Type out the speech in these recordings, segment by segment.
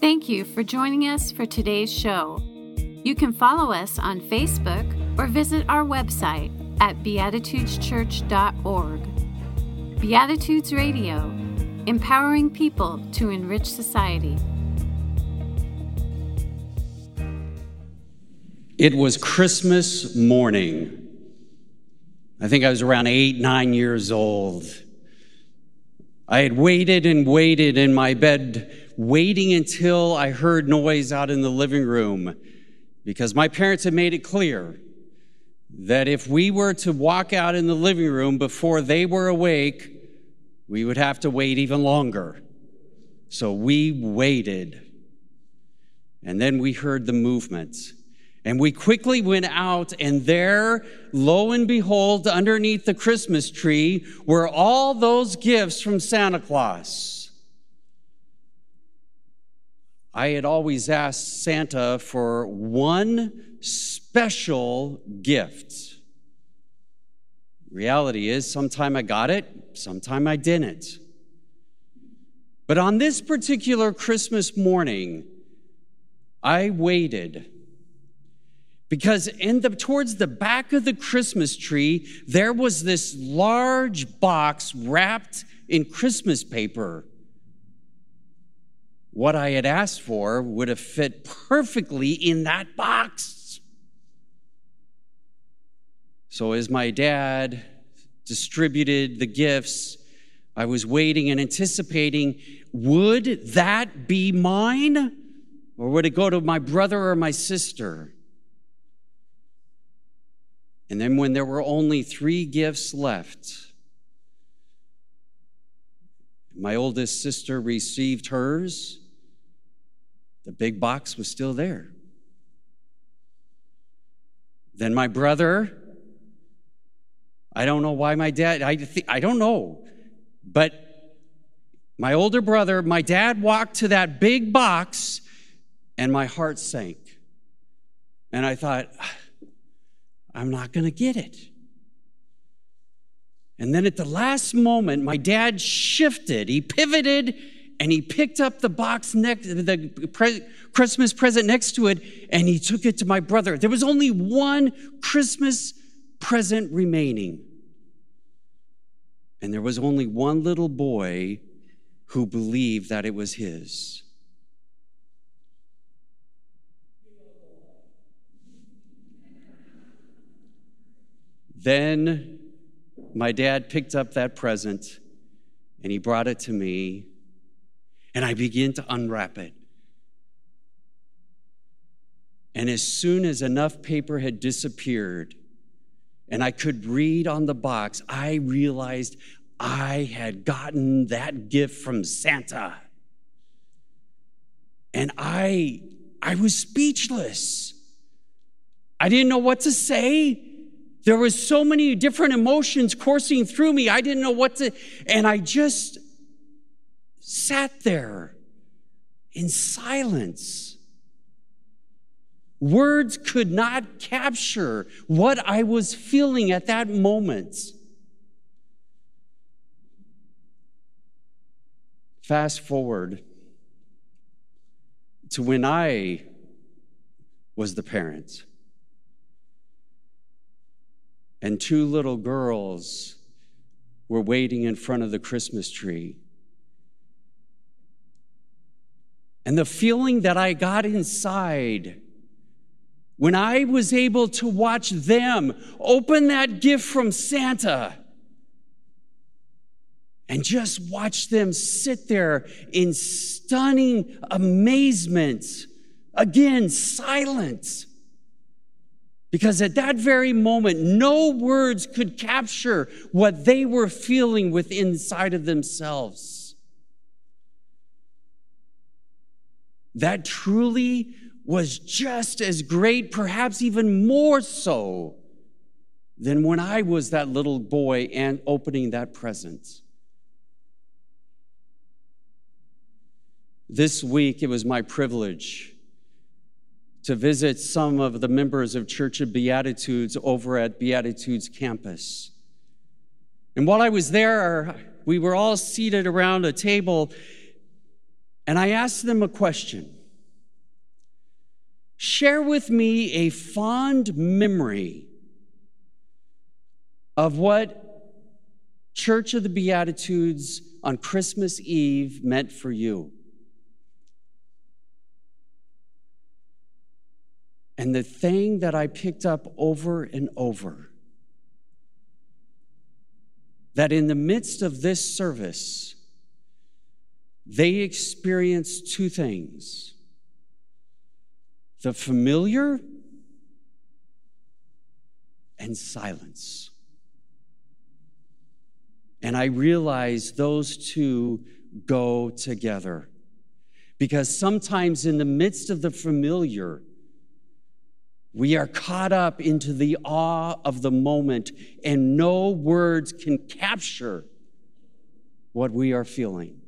Thank you for joining us for today's show. You can follow us on Facebook or visit our website at beatitudeschurch.org. Beatitudes Radio, empowering people to enrich society. It was Christmas morning. I think I was around eight, nine years old. I had waited and waited in my bed, waiting until I heard noise out in the living room because my parents had made it clear that if we were to walk out in the living room before they were awake, we would have to wait even longer. So we waited. And then we heard the movement. And we quickly went out, and there, lo and behold, underneath the Christmas tree were all those gifts from Santa Claus. I had always asked Santa for one special gift. Reality is, sometime I got it, sometime I didn't. But on this particular Christmas morning, I waited because in the towards the back of the christmas tree there was this large box wrapped in christmas paper what i had asked for would have fit perfectly in that box. So as my dad distributed the gifts i was waiting and anticipating would that be mine? Or would it go to my brother or my sister? And then, when there were only three gifts left, my oldest sister received hers. The big box was still there. Then my brother, I don't know why my dad, I, th- I don't know, but my older brother, my dad walked to that big box and my heart sank. And I thought, ah, I'm not going to get it. And then at the last moment, my dad shifted, he pivoted, and he picked up the box next, the pre- Christmas present next to it, and he took it to my brother. There was only one Christmas present remaining. And there was only one little boy who believed that it was his. Then my dad picked up that present and he brought it to me, and I began to unwrap it. And as soon as enough paper had disappeared and I could read on the box, I realized I had gotten that gift from Santa. And I I was speechless. I didn't know what to say. There was so many different emotions coursing through me. I didn't know what to, and I just sat there in silence. Words could not capture what I was feeling at that moment. Fast forward to when I was the parent and two little girls were waiting in front of the Christmas tree. And the feeling that I got inside when I was able to watch them open that gift from Santa and just watch them sit there in stunning amazement, again, silent because at that very moment, no words could capture what they were feeling within inside of themselves. That truly was just as great, perhaps even more so, than when I was that little boy and opening that present. This week, it was my privilege to visit some of the members of Church of Beatitudes over at Beatitudes campus. And while I was there, we were all seated around a table, And I asked them a question Share with me a fond memory of what Church of the Beatitudes on Christmas Eve meant for you. And the thing that I picked up over and over that in the midst of this service, they experience two things the familiar and silence. And I realize those two go together. Because sometimes in the midst of the familiar, we are caught up into the awe of the moment, and no words can capture what we are feeling.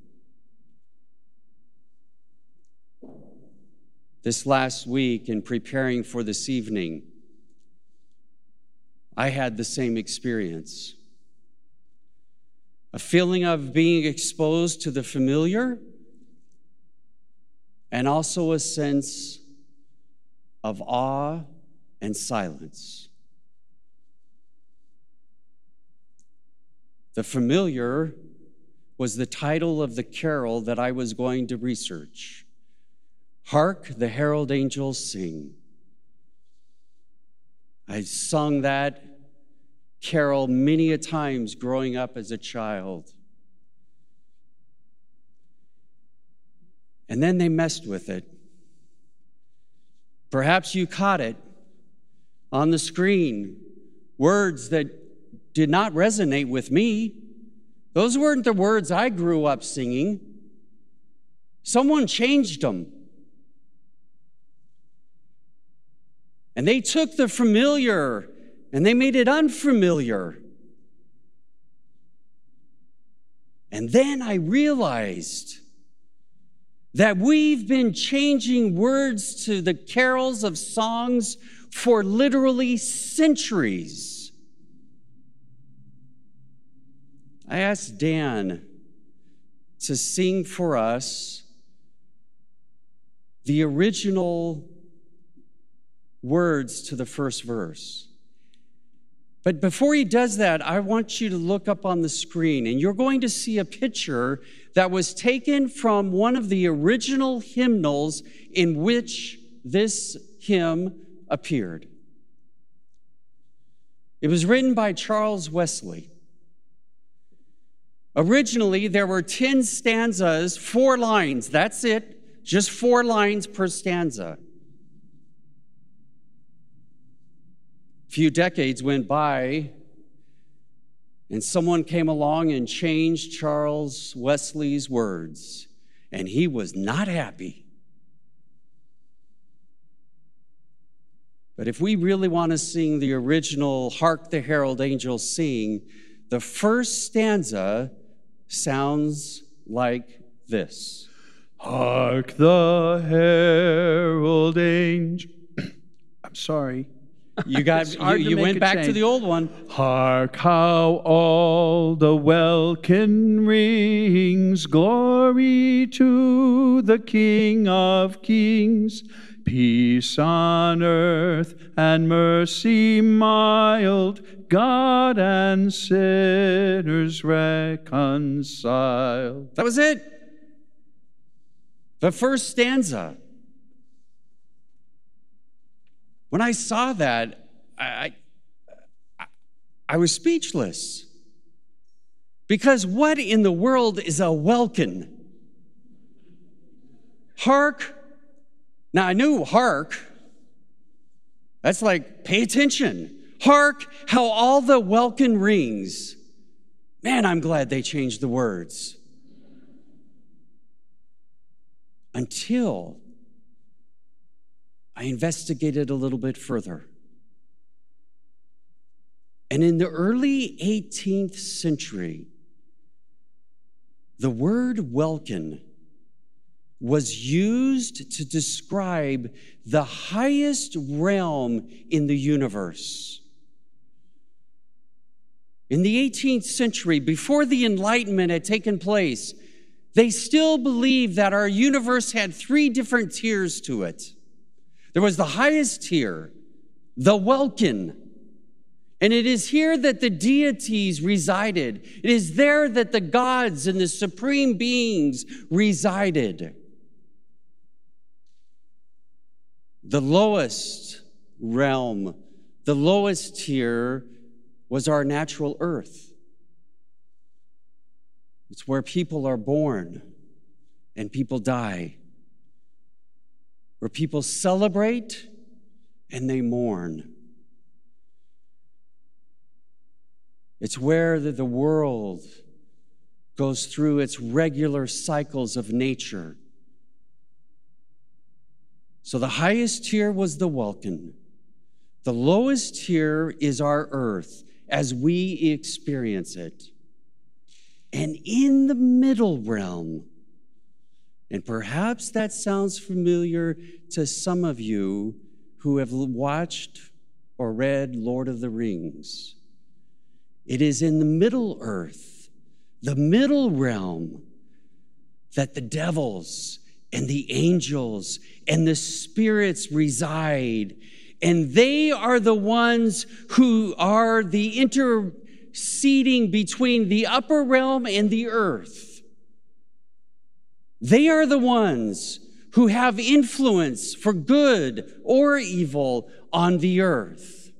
This last week, in preparing for this evening, I had the same experience a feeling of being exposed to the familiar, and also a sense of awe and silence. The familiar was the title of the carol that I was going to research. Hark the herald angels sing. I sung that carol many a times growing up as a child. And then they messed with it. Perhaps you caught it on the screen, words that did not resonate with me. Those weren't the words I grew up singing. Someone changed them. And they took the familiar and they made it unfamiliar. And then I realized that we've been changing words to the carols of songs for literally centuries. I asked Dan to sing for us the original words to the first verse. But before he does that, I want you to look up on the screen and you're going to see a picture that was taken from one of the original hymnals in which this hymn appeared. It was written by Charles Wesley. Originally, there were 10 stanzas, four lines. That's it, just four lines per stanza. Few decades went by, and someone came along and changed Charles Wesley's words, and he was not happy. But if we really want to sing the original Hark the Herald Angels Sing, the first stanza sounds like this Hark the herald Angels. I'm sorry. You got you, you went back change. to the old one. Hark how all the welkin rings, glory to the King of Kings. Peace on earth and mercy mild, God and sinners reconciled. That was it. The first stanza. When I saw that, I, I, I was speechless. Because what in the world is a welkin? Hark. Now I knew hark. That's like pay attention. Hark how all the welkin rings. Man, I'm glad they changed the words. Until I investigated a little bit further. And in the early 18th century, the word welkin was used to describe the highest realm in the universe. In the 18th century, before the Enlightenment had taken place, they still believed that our universe had three different tiers to it. There was the highest tier, the Welkin. And it is here that the deities resided. It is there that the gods and the supreme beings resided. The lowest realm, the lowest tier was our natural earth. It's where people are born and people die, where people celebrate and they mourn. It's where the world goes through its regular cycles of nature. So the highest tier was the Welkin. The lowest tier is our earth as we experience it. And in the middle realm, and perhaps that sounds familiar to some of you who have watched or read Lord of the Rings. It is in the middle earth, the middle realm, that the devils and the angels and the spirits reside. And they are the ones who are the interceding between the upper realm and the earth. They are the ones who have influence for good or evil on the earth.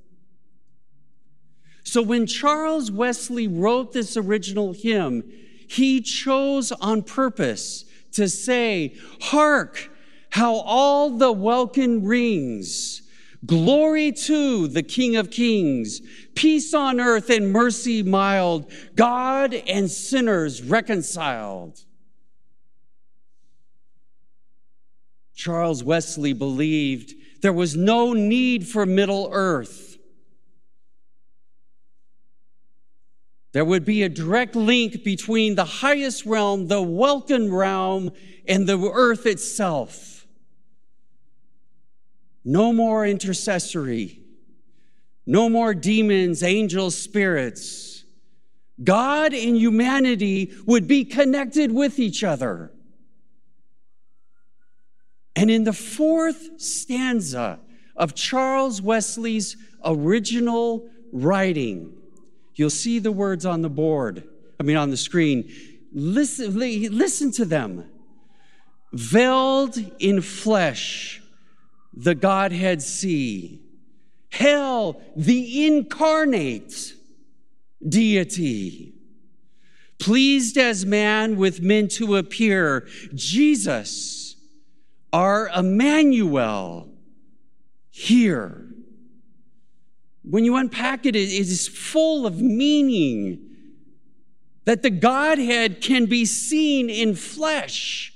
So when Charles Wesley wrote this original hymn, he chose on purpose to say, Hark, how all the welkin rings. Glory to the King of Kings, peace on earth and mercy mild, God and sinners reconciled. Charles Wesley believed there was no need for Middle Earth. There would be a direct link between the highest realm, the Welkin realm, and the earth itself. No more intercessory. No more demons, angels, spirits. God and humanity would be connected with each other. And in the fourth stanza of Charles Wesley's original writing, you'll see the words on the board, I mean, on the screen. Listen, listen to them. Veiled in flesh, the Godhead see. Hell, the incarnate deity. Pleased as man with men to appear, Jesus are Emmanuel here. When you unpack it, it is full of meaning that the Godhead can be seen in flesh.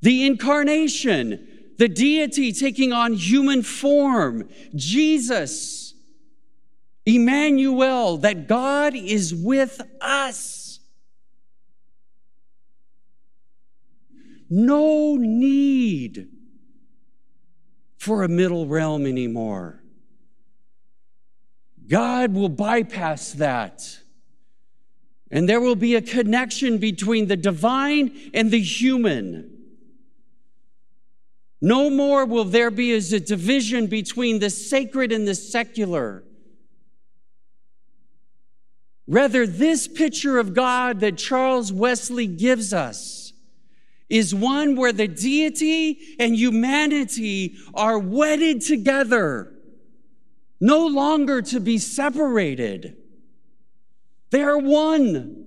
The incarnation, the deity taking on human form, Jesus, Emmanuel, that God is with us. No need for a middle realm anymore. God will bypass that. And there will be a connection between the divine and the human. No more will there be as a division between the sacred and the secular. Rather, this picture of God that Charles Wesley gives us is one where the deity and humanity are wedded together, no longer to be separated. They are one.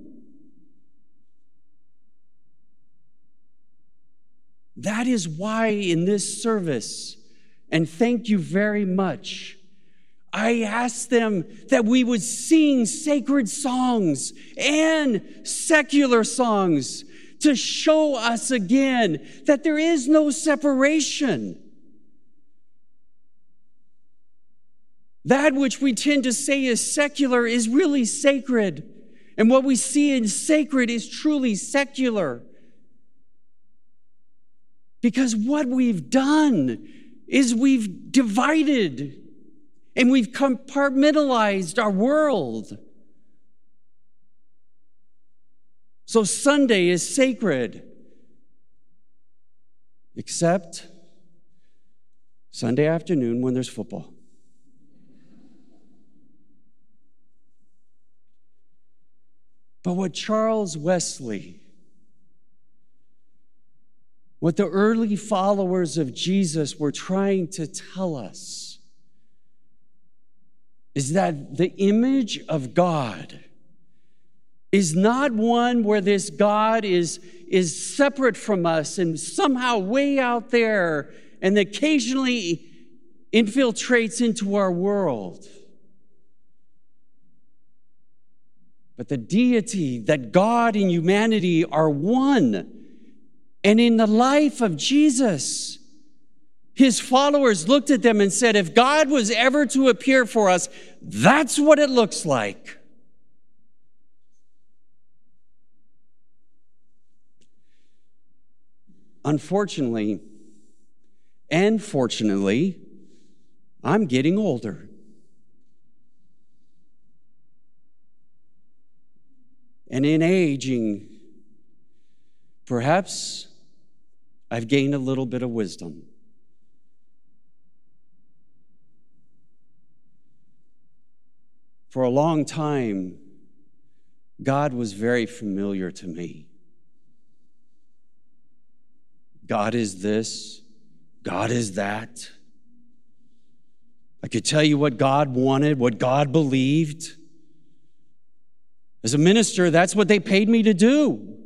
That is why in this service, and thank you very much, I asked them that we would sing sacred songs and secular songs to show us again that there is no separation. That which we tend to say is secular is really sacred. And what we see in sacred is truly secular. Because what we've done is we've divided and we've compartmentalized our world. So Sunday is sacred. Except Sunday afternoon when there's football. But what Charles Wesley, what the early followers of Jesus were trying to tell us, is that the image of God is not one where this God is, is separate from us and somehow way out there and occasionally infiltrates into our world. But the deity, that God and humanity are one. And in the life of Jesus, his followers looked at them and said, If God was ever to appear for us, that's what it looks like. Unfortunately, and fortunately, I'm getting older. And in aging, perhaps I've gained a little bit of wisdom. For a long time, God was very familiar to me. God is this, God is that. I could tell you what God wanted, what God believed. As a minister, that's what they paid me to do.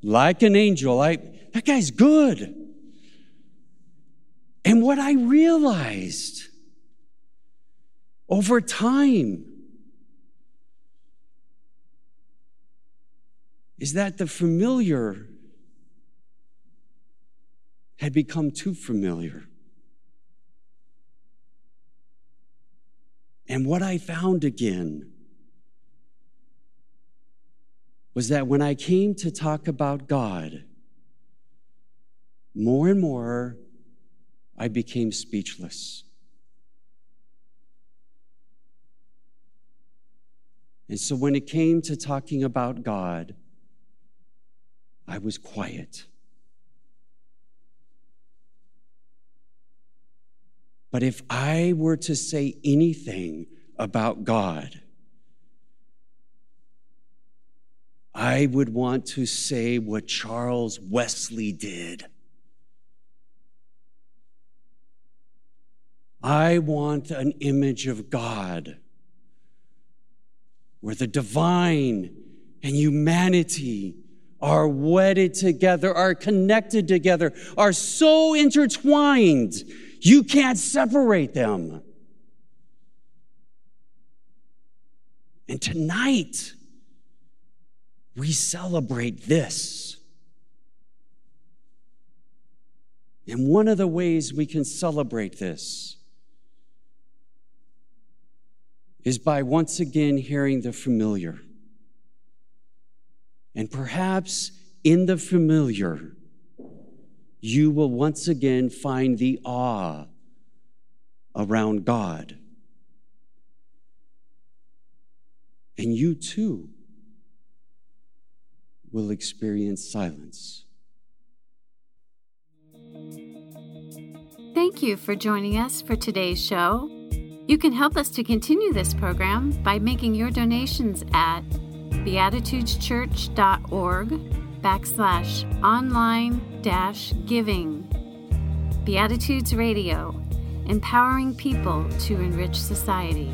Like an angel, I, that guy's good. And what I realized over time is that the familiar had become too familiar. And what I found again was that when I came to talk about God, more and more I became speechless. And so when it came to talking about God, I was quiet. But if I were to say anything about God, I would want to say what Charles Wesley did. I want an image of God where the divine and humanity are wedded together, are connected together, are so intertwined, you can't separate them. And tonight, we celebrate this. And one of the ways we can celebrate this is by once again hearing the familiar. And perhaps in the familiar, you will once again find the awe around God. And you too will experience silence. Thank you for joining us for today's show. You can help us to continue this program by making your donations at beatitudeschurch.org backslash online dash giving. Beatitudes Radio, empowering people to enrich society.